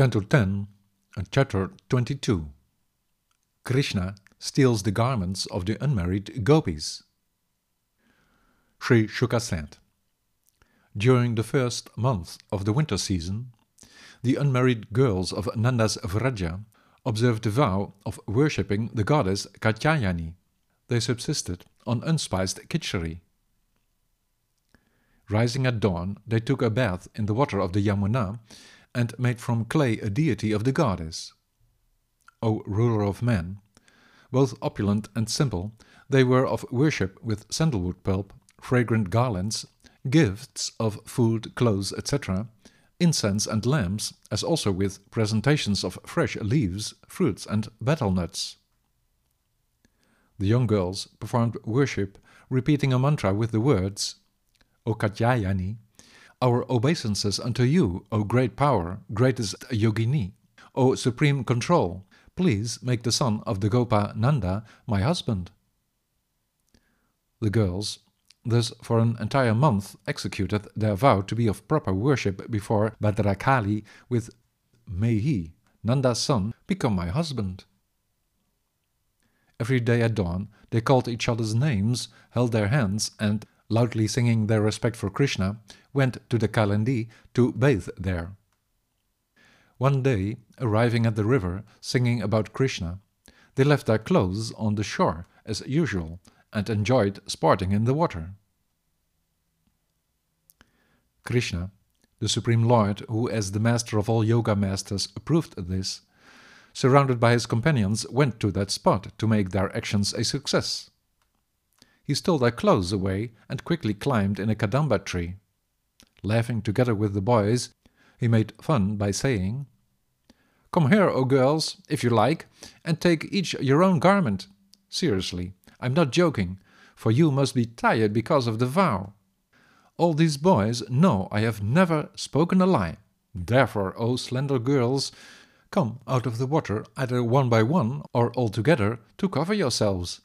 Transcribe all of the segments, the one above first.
Canto 10, and Chapter 22 Krishna steals the garments of the unmarried gopis. Sri Shuka said, During the first month of the winter season, the unmarried girls of Nanda's Vraja observed the vow of worshipping the goddess Katyayani. They subsisted on unspiced kitchery. Rising at dawn, they took a bath in the water of the Yamuna and made from clay a deity of the goddess. O ruler of men, both opulent and simple, they were of worship with sandalwood pulp, fragrant garlands, gifts of food, clothes, etc., incense and lamps, as also with presentations of fresh leaves, fruits, and betel nuts. The young girls performed worship, repeating a mantra with the words, O Katyayani, our obeisances unto you, O great power, greatest yogini, O supreme control, please make the son of the Gopa Nanda my husband. The girls thus for an entire month executed their vow to be of proper worship before Bhadrakali with May he, Nanda's son, become my husband. Every day at dawn they called each other's names, held their hands, and, loudly singing their respect for Krishna, went to the Kalindi to bathe there. One day, arriving at the river, singing about Krishna, they left their clothes on the shore, as usual, and enjoyed sporting in the water. Krishna, the Supreme Lord, who as the master of all yoga masters approved this, surrounded by his companions, went to that spot to make their actions a success. He stole their clothes away and quickly climbed in a kadamba tree. Laughing together with the boys, he made fun by saying, Come here, O girls, if you like, and take each your own garment. Seriously, I'm not joking, for you must be tired because of the vow. All these boys know I have never spoken a lie. Therefore, O slender girls, come out of the water either one by one or all together to cover yourselves.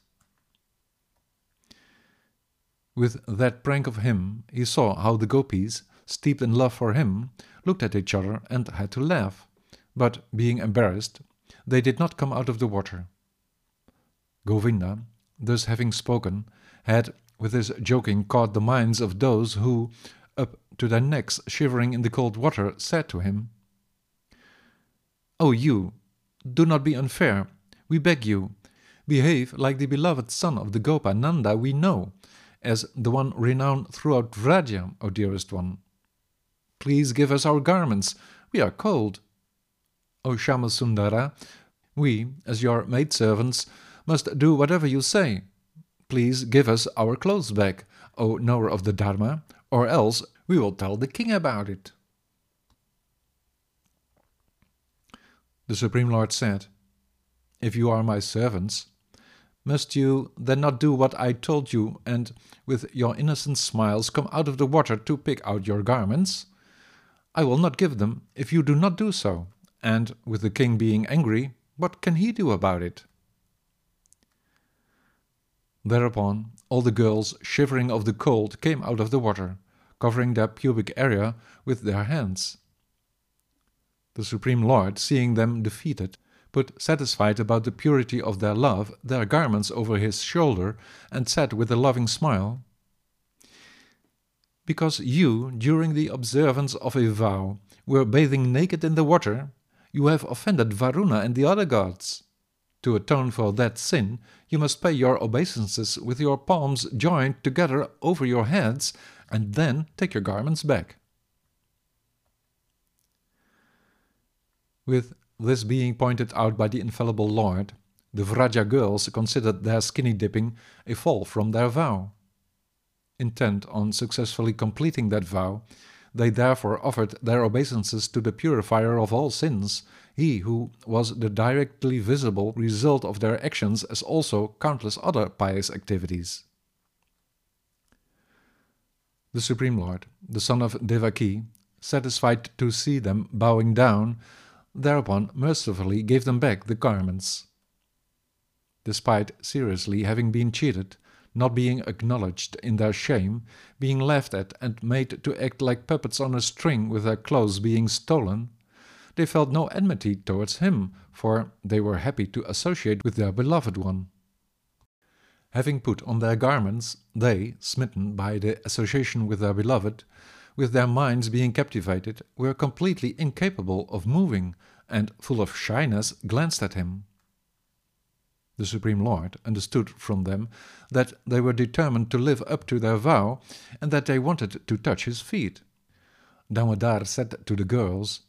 With that prank of him, he saw how the gopis, steeped in love for him, looked at each other and had to laugh. But, being embarrassed, they did not come out of the water. Govinda, thus having spoken, had, with his joking, caught the minds of those who, up to their necks shivering in the cold water, said to him, O you, do not be unfair, we beg you. Behave like the beloved son of the Gopa Nanda we know, as the one renowned throughout Vraja, O dearest one. Please give us our garments, we are cold. O Shyamasundara, we, as your maidservants, must do whatever you say. Please give us our clothes back, O knower of the Dharma, or else we will tell the king about it. The Supreme Lord said, If you are my servants, must you then not do what I told you and, with your innocent smiles, come out of the water to pick out your garments? I will not give them if you do not do so, and, with the king being angry, what can he do about it? Thereupon, all the girls, shivering of the cold, came out of the water, covering their pubic area with their hands. The Supreme Lord, seeing them defeated, put satisfied about the purity of their love their garments over his shoulder, and said with a loving smile, Because you, during the observance of a vow, were bathing naked in the water, you have offended Varuna and the other gods. To atone for that sin, you must pay your obeisances with your palms joined together over your heads, and then take your garments back. With this being pointed out by the infallible Lord, the Vraja girls considered their skinny dipping a fall from their vow. Intent on successfully completing that vow, they therefore offered their obeisances to the purifier of all sins, he who was the directly visible result of their actions as also countless other pious activities. The Supreme Lord, the son of Devaki, satisfied to see them bowing down, thereupon mercifully gave them back the garments. Despite seriously having been cheated, not being acknowledged in their shame, being laughed at and made to act like puppets on a string with their clothes being stolen, they felt no enmity towards him, for they were happy to associate with their beloved one. Having put on their garments, they, smitten by the association with their beloved, with their minds being captivated, were completely incapable of moving, and, full of shyness, glanced at him. The Supreme Lord understood from them that they were determined to live up to their vow, and that they wanted to touch his feet. Damodar said to the girls,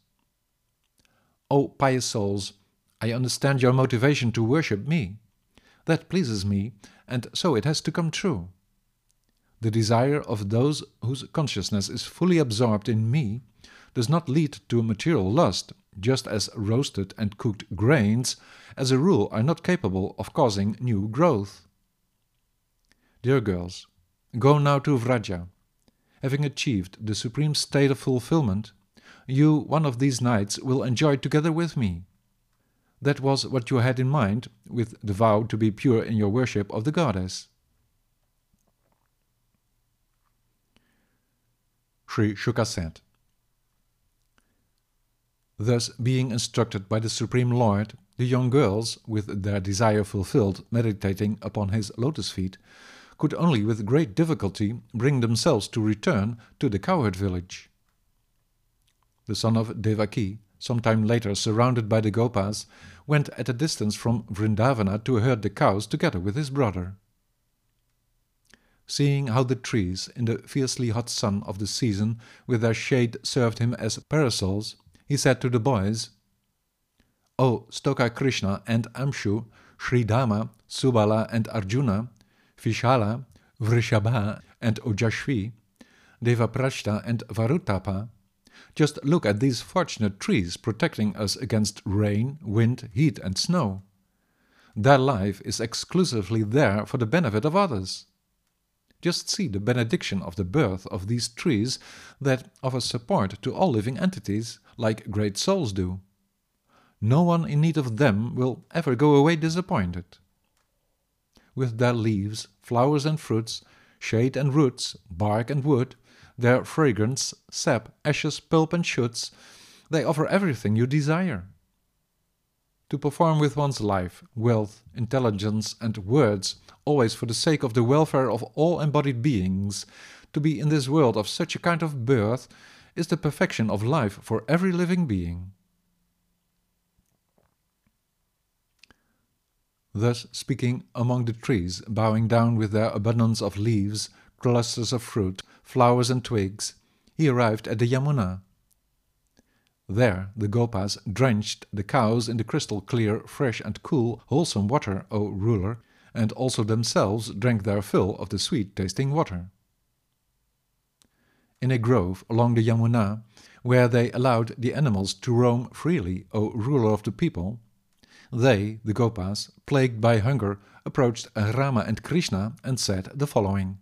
O pious souls, I understand your motivation to worship me. That pleases me, and so it has to come true. The desire of those whose consciousness is fully absorbed in me does not lead to a material lust, just as roasted and cooked grains, as a rule, are not capable of causing new growth. Dear girls, go now to Vraja. Having achieved the supreme state of fulfillment, you one of these nights will enjoy together with me. That was what you had in mind with the vow to be pure in your worship of the goddess. Sri Shuka said. Thus, being instructed by the Supreme Lord, the young girls, with their desire fulfilled, meditating upon his lotus feet, could only with great difficulty bring themselves to return to the cowherd village. The son of Devaki, some time later surrounded by the Gopas, went at a distance from Vrindavana to herd the cows together with his brother. Seeing how the trees, in the fiercely hot sun of the season, with their shade served him as parasols, he said to the boys, O Stoka Krishna and Amshu, Sridhama, Subala and Arjuna, Vishala, Vrishabha and Ojashvi, Devaprashta and Varutapa, just look at these fortunate trees protecting us against rain, wind, heat, and snow. Their life is exclusively there for the benefit of others. Just see the benediction of the birth of these trees that offer support to all living entities, like great souls do. No one in need of them will ever go away disappointed. With their leaves, flowers and fruits, shade and roots, bark and wood, their fragrance, sap, ashes, pulp, and shoots, they offer everything you desire. To perform with one's life, wealth, intelligence, and words, always for the sake of the welfare of all embodied beings, to be in this world of such a kind of birth, is the perfection of life for every living being. Thus speaking among the trees, bowing down with their abundance of leaves, clusters of fruit, flowers and twigs, he arrived at the Yamuna. There the Gopas drenched the cows in the crystal clear, fresh and cool, wholesome water, O ruler, and also themselves drank their fill of the sweet tasting water. In a grove along the Yamuna, where they allowed the animals to roam freely, O ruler of the people, they, the Gopas, plagued by hunger, approached Rama and Krishna and said the following.